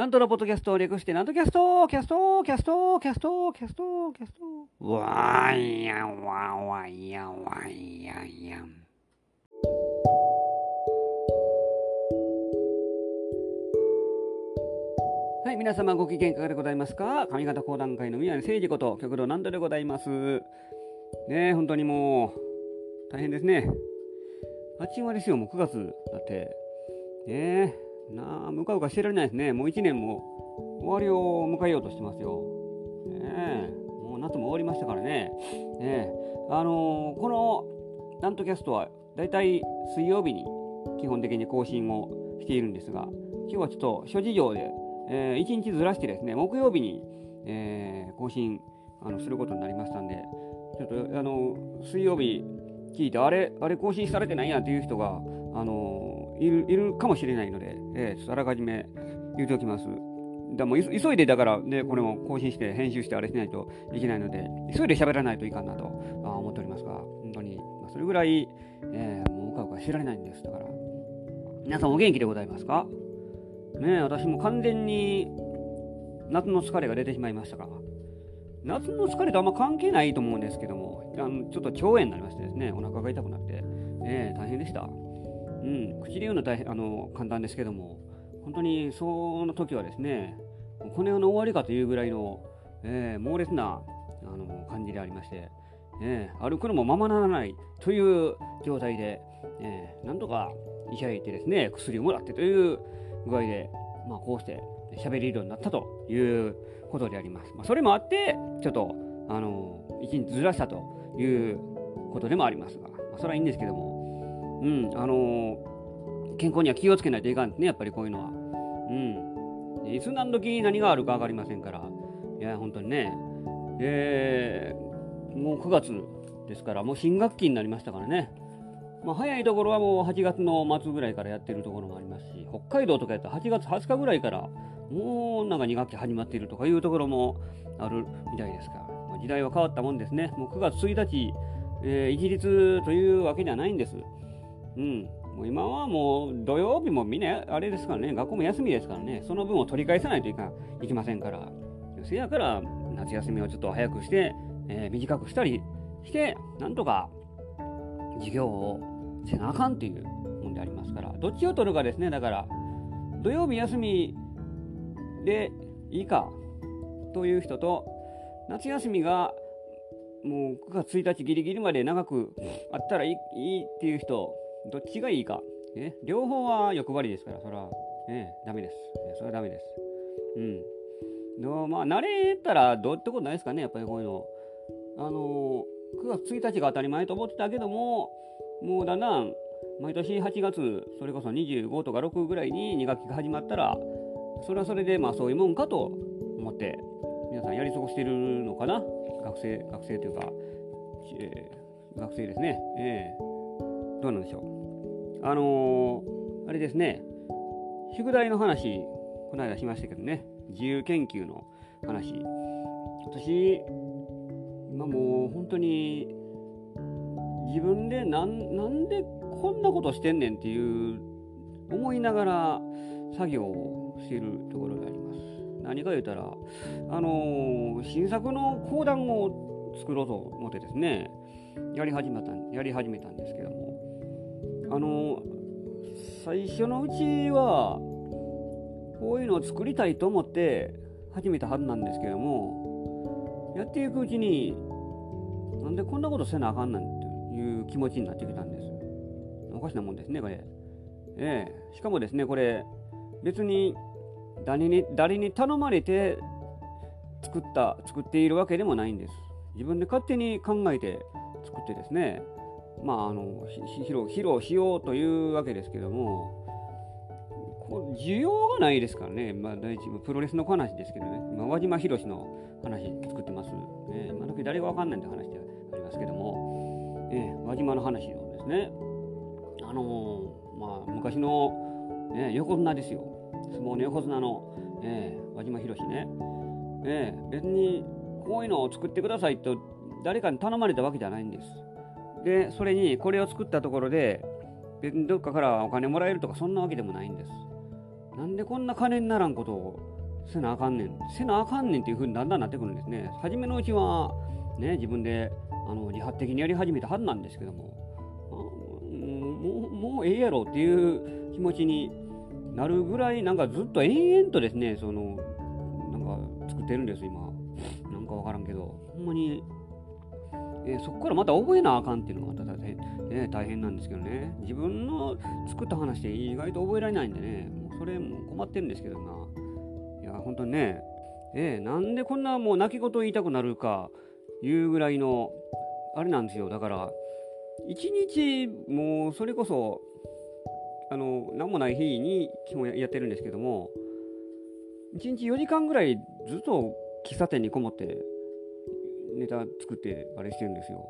なんとのポッドキャストを略して、なんとキャストキャストキャストキャストキャストキャストわーいやんわわいやんわいやいや。はい、皆様ご機嫌いかがでございますか上方講談界の宮根誠二こと、旭堂南斗でございます。ねえ、本当にもう、大変ですね。あっちまですよ、もう9月だって。ねえ、なあ、むかうかしてられないですね。もう1年も終わりを迎えようとしてますよ。ねえ、もう夏も終わりましたからね。ねえ、あのー、この、なんとキャストは、だいたい水曜日に基本的に更新をしているんですが、今日はちょっと諸事情で、えー、1日ずらしてですね、木曜日に、えー、更新あのすることになりましたんで、ちょっとあの水曜日聞いて、あれ、あれ更新されてないやんっていう人が、あのいるいるかもしれないので、えー、ちょっとあらかじめ言うておきます。だもう急いでだから、ね、これも更新して編集してあれしないといけないので、急いで喋らないといかんなと思っておりますが、本当に、ま、それぐらい、えー、もううかうか知られないんです。だから、皆さんお元気でございますか？ね私も完全に夏の疲れが出てしまいましたが、夏の疲れとあんま関係ないと思うんですけども、あのちょっと腸炎になりましてですね、お腹が痛くなって、え、大変でした。うん、口で言うのは大変あの簡単ですけども、本当にその時はですね、この世の終わりかというぐらいの、えー、猛烈なあの感じでありまして、えー、歩くのもままならないという状態で、えー、なんとか医者へ行ってですね、薬をもらってという具合で、まあ、こうして喋れるようになったということであります。まあ、それもあって、ちょっと、あの、一日ずらしたということでもありますが、まあ、それはいいんですけども、うん、あの健康には気をつけないといかんですね、やっぱりこういうのは。うん。いつ何時何があるか分かりませんから、いや、本当にね、えー、もう9月ですから、もう新学期になりましたからね。まあ、早いところはもう8月の末ぐらいからやってるところもありますし、北海道とかやったら8月20日ぐらいからもうなんか2学期始まっているとかいうところもあるみたいですから、まあ、時代は変わったもんですね。もう9月1日、えー、一律というわけではないんです。うん。もう今はもう土曜日もみんなあれですからね、学校も休みですからね、その分を取り返さないといかいけませんから、せやから夏休みをちょっと早くして、えー、短くしたりして、なんとか授業をせなあかんっていうもんでありますから、どっちを取るかですね、だから、土曜日休みでいいかという人と、夏休みがもう9月1日ギリギリまで長くあったらいいっていう人、どっちがいいか。ね、両方は欲張りですから、それは、ね、ダメです。それはダメです。うん。のまあ、慣れたらどうってことないですかね、やっぱりこういうの。あのー、9月1日が当たり前と思ってたけども、もうだんだん毎年8月、それこそ25とか6ぐらいに2学期が始まったら、それはそれでまあそういうもんかと思って、皆さんやり過ごしてるのかな学生、学生というか、えー、学生ですね。えー、どうなんでしょう？あのー、あれですね、宿題の話、この間しましたけどね、自由研究の話。私、今もう本当に自分でなんなんでこんなことしてんねんっていう思いながら作業をしているところであります。何か言うたら、あのー、新作の講談を作ろうと思ってですね、やり始めたやり始めたんですけども、あの、最初のうちは、こういうのを作りたいと思って始めたはずなんですけども、やっていくうちに、なんでこんなことせなあかんなんていう気持ちになってきたんです。おかしなもんですね、これ。ええしかもですね、これ、別に誰に誰に頼まれて作った、作っているわけでもないんです。自分で勝手に考えて作ってですね、まあ、あの披露披露しようというわけですけども、こ需要がないですからね、まあ、第一プロレスの話ですけどね、今、輪島宏の話作ってます。ね、今時誰がわかんないって話でありますけども、え輪島の話をですね、あのー、まあ、昔の、ね、横綱ですよ。相撲の横綱の、えー、輪島宏ね。えー、別にこういうのを作ってくださいと誰かに頼まれたわけじゃないんです。で、それにこれを作ったところで、どっかからお金もらえるとかそんなわけでもないんです。なんでこんな金にならんことをせなあかんねん。せなあかんねんっていう風にだんだんなってくるんですね。初めのうちはね自分であの自発的にやり始めたはずなんですけども。もうもうええやろっていう気持ちになるぐらいなんかずっと延々とですねそのなんか作ってるんです今。なんかわからんけど。ほんまに、えー、そこからまた覚えなあかんっていうのがまた大変,、え、大変なんですけどね。自分の作った話で意外と覚えられないんでね。もうそれも困ってるんですけどな。いや本当にね。えー、なんでこんなもう泣き言言いたくなるかいうぐらいのあれなんですよ。だから一日もうそれこそあの何もない日に基本やってるんですけども1日4時間ぐらいずっと喫茶店にこもってネタ作ってあれしてるんですよ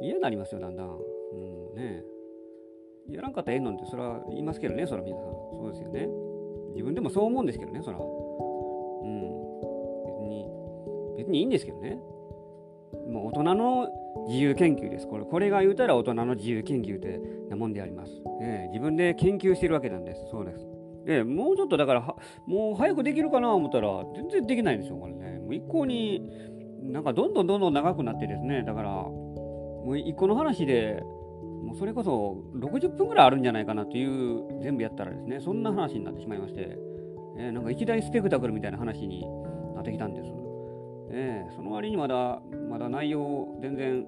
嫌になりますよだんだんうんねやらんかったらええのってそれは言いますけどねそら皆さんそうですよね自分でもそう思うんですけどねそらうん別に別にいいんですけどねもう大人の自由研究です。これこれが言うたら大人の自由研究ってなもんであります。えー、自分で研究してるわけなんです。そうです。で、もうちょっとだから、もう早くできるかな思ったら、全然できないんですよ、これね。もう一向に、なんかどんどんどんどん長くなってですね、だから、もう一個の話で、もうそれこそ60分ぐらいあるんじゃないかなという、全部やったらですね、そんな話になってしまいまして、えー、なんか一大スペクタクルみたいな話になってきたんです。えー、その割にまだ、まだ内容全然、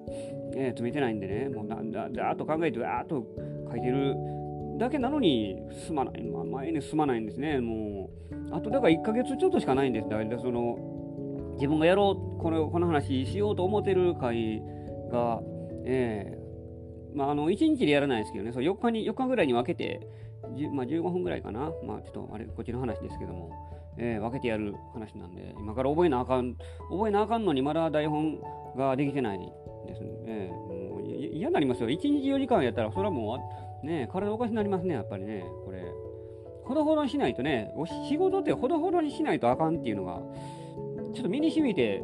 えー、詰めてないんでね、もうだだだーっと考えて、わーっと書いてるだけなのに進まない、まあ、前に進まないんですね、もう。あとだから1ヶ月ちょっとしかないんです、大体その、自分がやろう、このこの話しようと思ってる回が、えー、まあ、あの1日でやらないですけどね、そう4日に4日ぐらいに分けて、まあ、15分ぐらいかな、まあ、ちょっとあれ、こっちの話ですけども、えー、分けてやる話なんで、今から覚えなあかん、覚えなあかんのにまだ台本ができてないですね。えー、もう嫌になりますよ。1日4時間やったら、それはもう、ね、体おかしになりますね、やっぱりね、これ。ほどほどにしないとね、仕事ってほどほどにしないとあかんっていうのが、ちょっと身に染みて、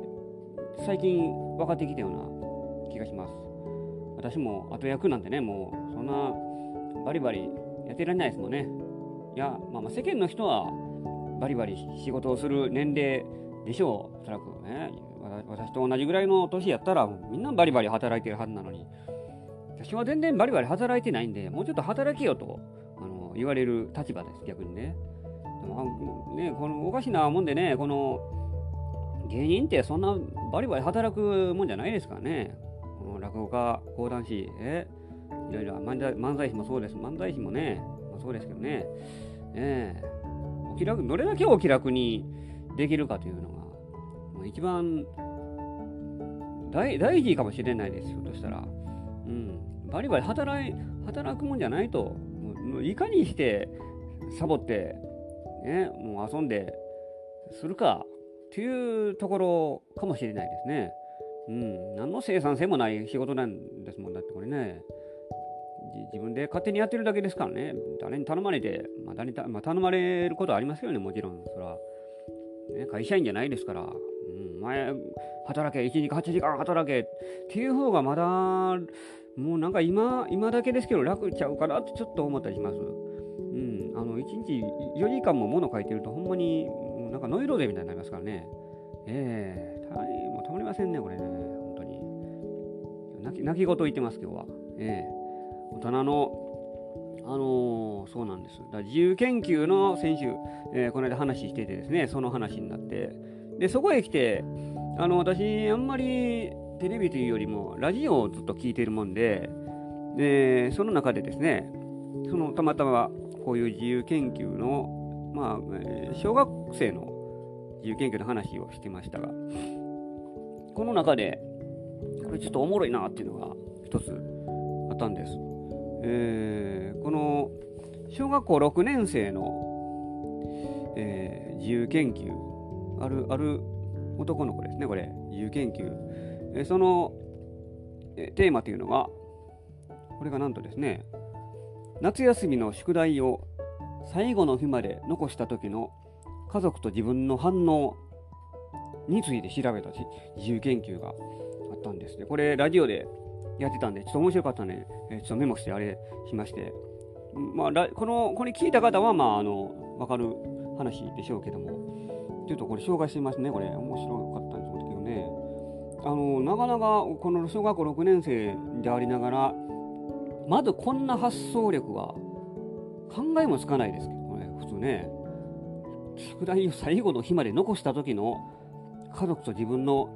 最近分かってきたような気がします。私も後役なんてね、もう、そんな、バリバリやってられないですもんね。いや、まあ、まあ世間の人は、バリバリ仕事をする年齢でしょう、おそらくね。私と同じぐらいの年やったら、みんなバリバリ働いてるはずなのに、私は全然バリバリ働いてないんで、もうちょっと働けよとあの言われる立場です、逆にね。でもね、このおかしなもんでね、この芸人ってそんなバリバリ働くもんじゃないですからね。この落語家、講談師、え？いろいろ。漫才師もそうです。漫才師もね、まあ、そうですけどね。ええ。お気楽どれだけお気楽にできるかというのが、一番大大事かもしれないですよとしたら、うん、バリバリ働い働くもんじゃないといかにしてサボって、ね、もう遊んでするか。っていうところかもしれないですね。うん、何の生産性もない仕事なんですもんだってこれね。自分で勝手にやってるだけですからね、誰に頼まれて、まあ誰にまあ、頼まれることはありますよね、もちろん、そら、ね、会社員じゃないですから、うん、前、働け、1日8時間働けっていう方がまだ、もうなんか今、今だけですけど楽ちゃうかなってちょっと思ったりします。うん、あの1日4時間も物書いてると、ほんまになんかノイローゼみたいになりますからね。ええー、大変、もうたまりませんね、これね、本当に。泣き泣き言言ってます、今日は。ええー大人のあのー、そうなんです。だ自由研究の先週、えー、この間話しててですね、その話になって、で、そこへ来て、あの、私、あんまりテレビというよりも、ラジオをずっと聞いているもんで、で、その中でですね、その、たまたま、こういう自由研究の、まあ、小学生の自由研究の話をしてましたが、この中で、これちょっとおもろいなっていうのが一つあったんです。えー、この小学校6年生の、えー、自由研究あるある男の子ですねこれ自由研究、えー、その、えー、テーマというのがこれがなんとですね夏休みの宿題を最後の日まで残した時の家族と自分の反応について調べた自由研究があったんですね。これラジオでやってたんで、ちょっと面白かったんで、え、ちょっとメモしてあれしまして、まあ、この、これ聞いた方は、まあ、あの、わかる話でしょうけども、っていうとこれ紹介してみますね。これ面白かったんですけどね。あのなかなかこの小学校6年生でありながらまずこんな発想力は考えもつかないですけどね。普通ね。宿題を最後の日まで残した時の家族と自分の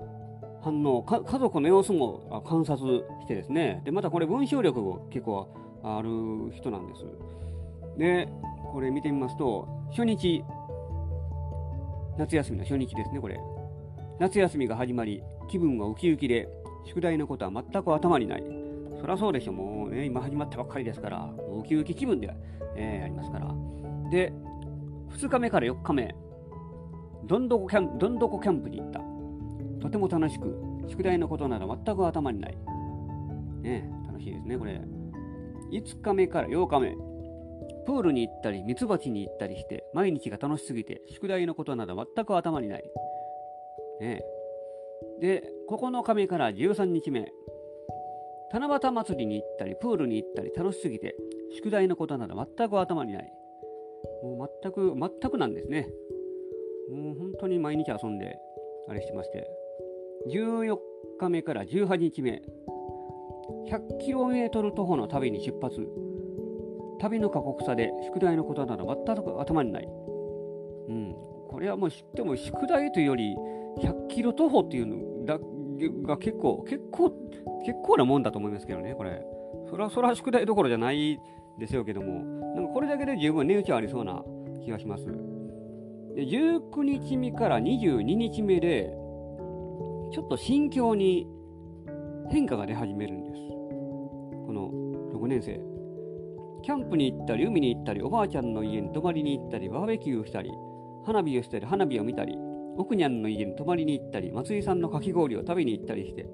反応家族の様子も観察してですね。でまたこれ文章力も結構ある人なんです。でこれ見てみますと初日夏休みの初日ですねこれ。夏休みが始まり気分はウキウキで宿題のことは全く頭にない。そりゃそうでしょもうね今始まったばっかりですからウキウキ気分で、えー、ありますから。で2日目から4日目どんどこキャンどんどこキャンプに行った。とても楽しく宿題のことなら全く頭にない。ね楽しいですねこれ。5日目から8日目。プールに行ったりミツバチに行ったりして毎日が楽しすぎて宿題のことなど全く頭にない。ね、で9日目から13日目。七夕祭りに行ったりプールに行ったり楽しすぎて宿題のことなど全く頭にない。もう全く全くなんですね。もう本当に毎日遊んであれしてまして14日目から18日目 100km 徒歩の旅に出発旅の過酷さで宿題のことなど全く頭にない。うん。これはもう知っても宿題というより100キロ徒歩っていうのだが結構、結構、結構なもんだと思いますけどね、これ。そらそら宿題どころじゃないですよけども、なんかこれだけで十分値打ちありそうな気がします。で19日目から22日目で、ちょっと心境に変化が出始めるんです。この6年生。キャンプに行ったり、海に行ったり、おばあちゃんの家に泊まりに行ったり、バーベキューしたり、花火をしたり、花火を見たり、奥にゃんの家に泊まりに行ったり、松井さんのかき氷を食べに行ったりして、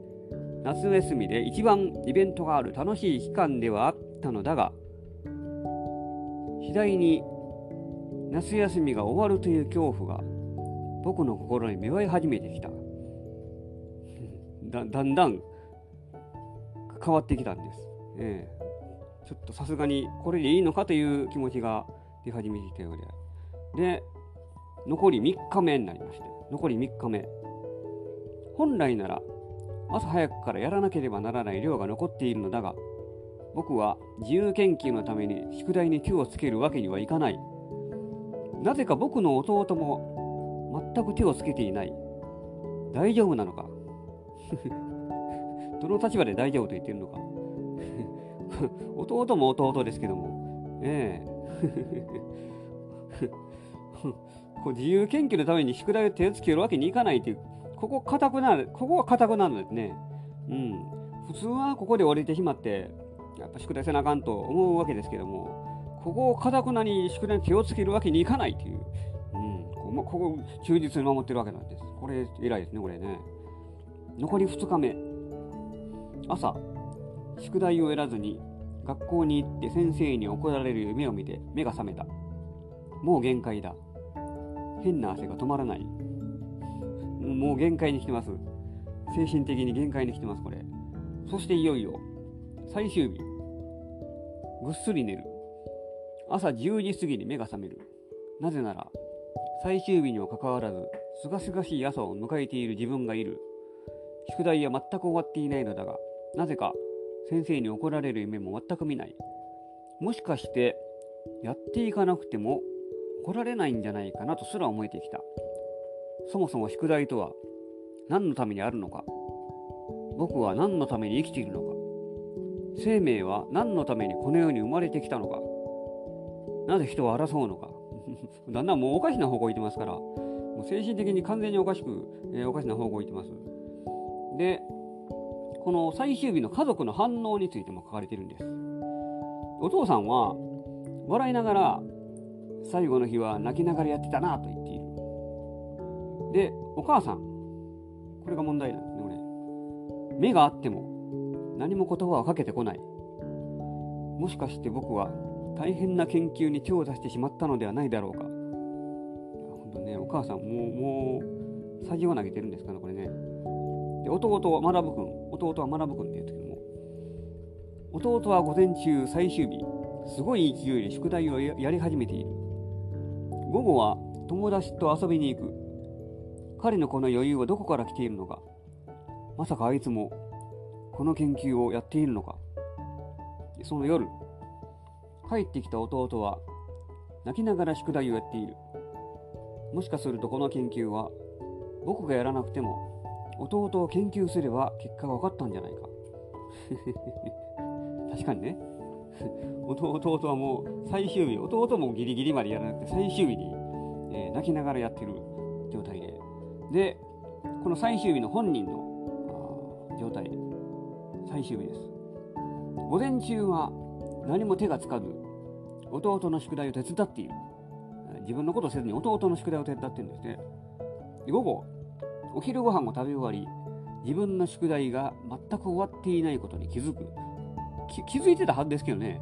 夏休みで一番イベントがある楽しい期間ではあったのだが、次第に夏休みが終わるという恐怖が僕の心に芽生え始めてきた。だだんだん変わってきたんです。ええちょっとさすがにこれでいいのかという気持ちが出始めてきたようで。で、残り3日目になりまして、残り3日目。本来なら朝早くからやらなければならない量が残っているのだが、僕は自由研究のために宿題に手をつけるわけにはいかない。なぜか僕の弟も全く手をつけていない。大丈夫なのか？どの立場で大丈夫と言ってるのか？弟も弟ですけども、ええ こう自由研究のために宿題を手をつけるわけにいかないという、ここ固くなる、ここは固くなるんですね。うん。普通はここで降りてしまって、やっぱ宿題せなあかんと思うわけですけども、ここを固くなに宿題に手をつけるわけにいかないという、うん、ここ忠実に守ってるわけなんです。これ偉いですね、これね。残り2日目。朝、宿題を得らずに学校に行って先生に怒られる夢を見て目が覚めた。もう限界だ。変な汗が止まらない。もう限界に来てます。精神的に限界に来てます、これ。そしていよいよ、最終日。ぐっすり寝る。朝10時過ぎに目が覚める。なぜなら、最終日にもかかわらず、すがすがしい朝を迎えている自分がいる。宿題は全く終わっていないのだが、なぜか先生に怒られる夢も全く見ない。もしかして、やっていかなくても怒られないんじゃないかなとすら思えてきた。そもそも宿題とは何のためにあるのか僕は何のために生きているのか生命は何のためにこの世に生まれてきたのか？なぜ人を争うのか？だんだんもうおかしな方向行ってますから、もう精神的に完全におかしく、えー、おかしな方向行ってます。で、この最終日の家族の反応についても書かれてるんです。お父さんは笑いながら最後の日は泣きながらやってたなと言っている。で、お母さん、これが問題なんですね、俺。目があっても何も言葉をかけてこない。もしかして僕は大変な研究に手を出してしまったのではないだろうか。本当ね、お母さんもう、もう、詐欺を投げてるんですかね、これね。で、弟は学ぶ君、弟は学ぶ君って言うんですけども、弟は午前中最終日、すごい勢いで宿題をやり始めている。午後は友達と遊びに行く。彼のこの余裕はどこから来ているのかまさかあいつもこの研究をやっているのか。その夜帰ってきた弟は泣きながら宿題をやっている。もしかするとこの研究は僕がやらなくても弟を研究すれば結果が分かったんじゃないか。確かにね。弟はもう最終日弟もギリギリまでやらなくて最終日に、えー、泣きながらやってる状態で。でこの最終日の本人の状態。最終日です。午前中は何も手がつかず弟の宿題を手伝っている。自分のことをせずに弟の宿題を手伝ってるんですね。午後お昼ご飯を食べ終わり自分の宿題が全く終わっていないことに気づく。気づいてたはずですけどね。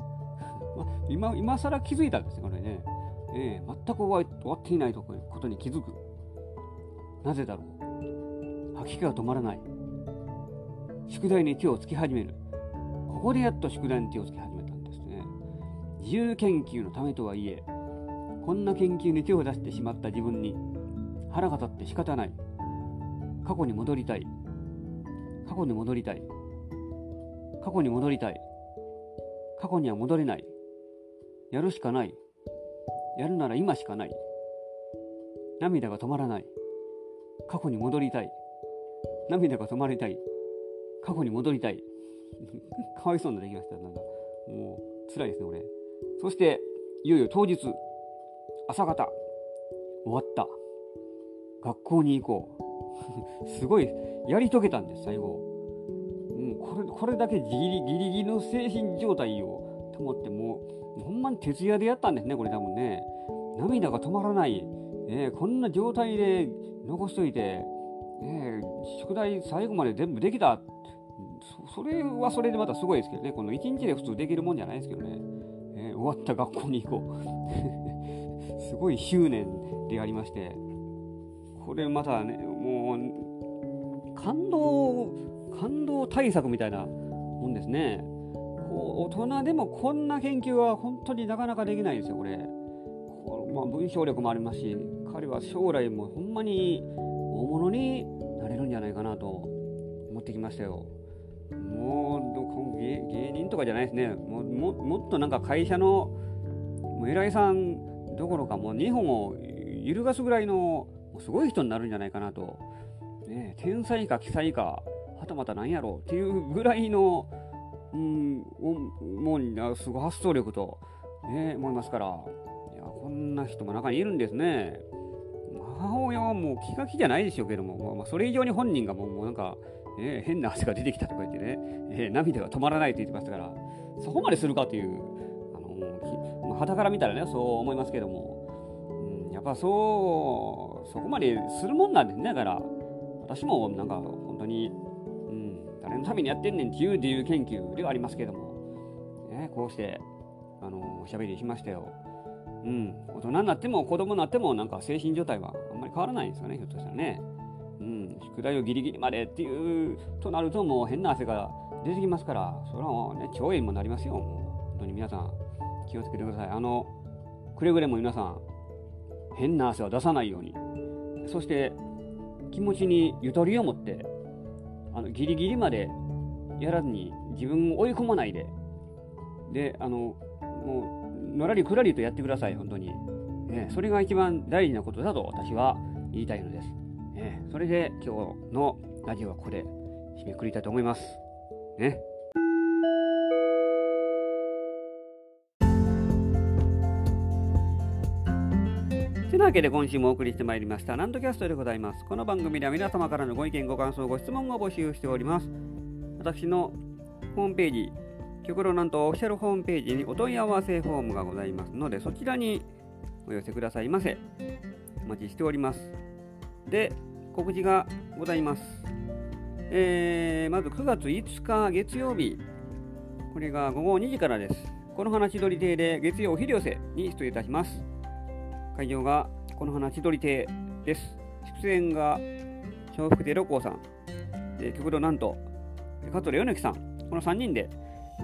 今今更気づいたんですねこれね、えー、全く終わっていないことに気づく。なぜだろう。吐き気が止まらない。宿題に手をつき始める。ここでやっと宿題に手をつき始めたんですね。自由研究のためとはいえこんな研究に手を出してしまった自分に腹が立って仕方ない。過去に戻りたい。過去に戻りたい。過去に戻りたい。過去には戻れない。やるしかない。やるなら今しかない。涙が止まらない。過去に戻りたい。涙が止まりたい。過去に戻りたい。かわいそうになってきました。なんかもう辛いですね俺。そしていよいよ当日朝方。終わった。学校に行こう。すごいやり遂げたんです最後。も、う、これこれだけギリギリギリの精神状態を保ってもうほんまに徹夜でやったんですねこれ多分ね。涙が止まらない、えー、こんな状態で残しといて、ね、宿題最後まで全部できた。それはそれでまたすごいですけどね。この1日で普通できるもんじゃないですけどね、えー、終わった学校に行こう。すごい執念でありまして。これまたねもう感動感動対策みたいなもんですね。こう大人でもこんな研究は本当になかなかできないんですよこれ。まあ、文章力もありますし彼は将来もほんまに大物になれるんじゃないかなと思ってきましたよ。もう芸人とかじゃないですね。もももっとなんか会社のもう偉いさんどころかもう日本を揺るがすぐらいのすごい人になるんじゃないかなと、ね、天才か奇才かはたまた何やろうっていうぐらいの、うん、もうすごい発想力と、ね、思いますから。いやこんな人も中にいるんですね。母親はもう気が気じゃないでしょうけども、まあ、それ以上に本人がもうもうなんか、え、変な汗が出てきたとか言ってね、えー、涙が止まらないと言ってましたから、そこまでするかという、あのまあ、から見たらね、そう思いますけども、うん、やっぱそう、そこまでするもんなんでね。だから、私もなんか本当に、うん、誰のためにやってんねんっていう自由研究ではありますけども、ね、こうして、あのおしゃべりしましたよ。うん、大人になっても子供になってもなんか精神状態はあんまり変わらないんですかね、ひょっとしたらね。うん、宿題をギリギリまでっていうとなるともう変な汗が出てきますから、それはね、腸炎もなりますよ。もう本当に皆さん気をつけてください。あの、くれぐれも皆さん、変な汗は出さないように。そして気持ちにゆとりを持って、あのギリギリまでやらずに自分を追い込まないで、で、あの、もうのらりくらりとやってください、本当に。ね、それが一番大事なことだと私は言いたいのです。ね、それで今日のラジオはここで締めくくりたいと思います。ね。てなわけで今週もお送りしてまいりました、ランドキャストでございます。この番組では皆様からのご意見、ご感想、ご質問を募集しております。私のホームページ、極論なんとオフィシャルホームページにお問い合わせフォームがございますので、そちらにお寄せくださいませ。お待ちしております。で、告知がございます。えー、まず9月5日月曜日、これが午後2時からです。この花千鳥亭で月曜お昼寄せに出演いたします。会場がこの花千鳥亭です。出演が笑福亭六甲さん、極度なんと、加藤米之さん、この3人で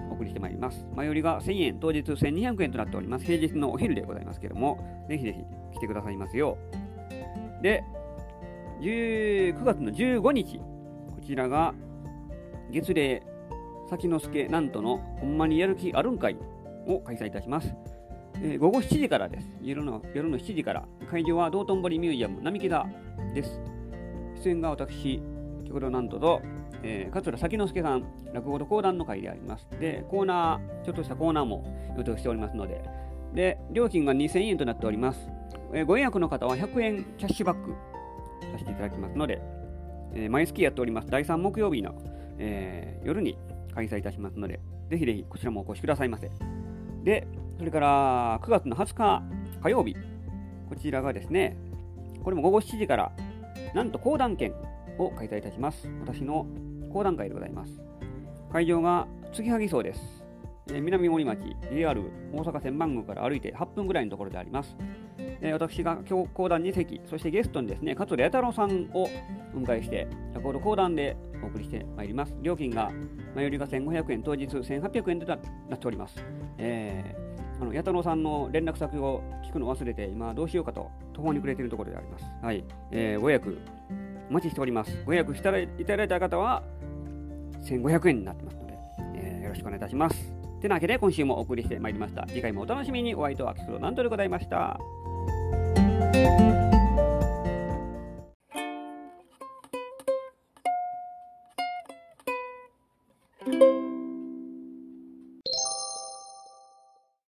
お送りしてまいります。前売りが1000円、当日1200円となっております。平日のお昼でございますけれども、ぜひぜひ来てくださいますよう。で、9月の15日、こちらが月齢先之助なんとのほんまにやる気あるんかいを開催いたします。えー、午後7時からです。夜の夜の7時から。会場は道頓堀ミュージアム並木田です。出演が私、極道なんとと、えー、桂先之助さん、落語と講談の会であります。で、コーナー、ちょっとしたコーナーも予定しておりますので、で、料金が2000円となっております。えー、ご予約の方は100円キャッシュバックせていただきますので、えー、毎月やっております第3木曜日の、えー、夜に開催いたしますので、ぜひぜひこちらもお越しくださいませ。で、それから9月の20日火曜日、こちらがですね、これも午後7時から、なんと講談券を開催いたします。私の講談会でございます。会場が継ぎはぎ荘です。南森町 JR 大阪千万宮から歩いて8分ぐらいのところであります。え私が今日講談2席、そしてゲストにですね、桂弥太郎さんをお迎えして、先ほど講談でお送りしてまいります。料金が、前売りが1500円、当日1800円となっております。えー、あの弥太郎さんの連絡先を聞くの忘れて、今どうしようかと途方に暮れているところであります。はい。えー、ご予約お待ちしております。ご予約していただいた方は、1500円になってますので、えー、よろしくお願いいたします。てなわけで今週もお送りしてまいりました。次回もお楽しみにお会いとはキスロなんとでございました。Música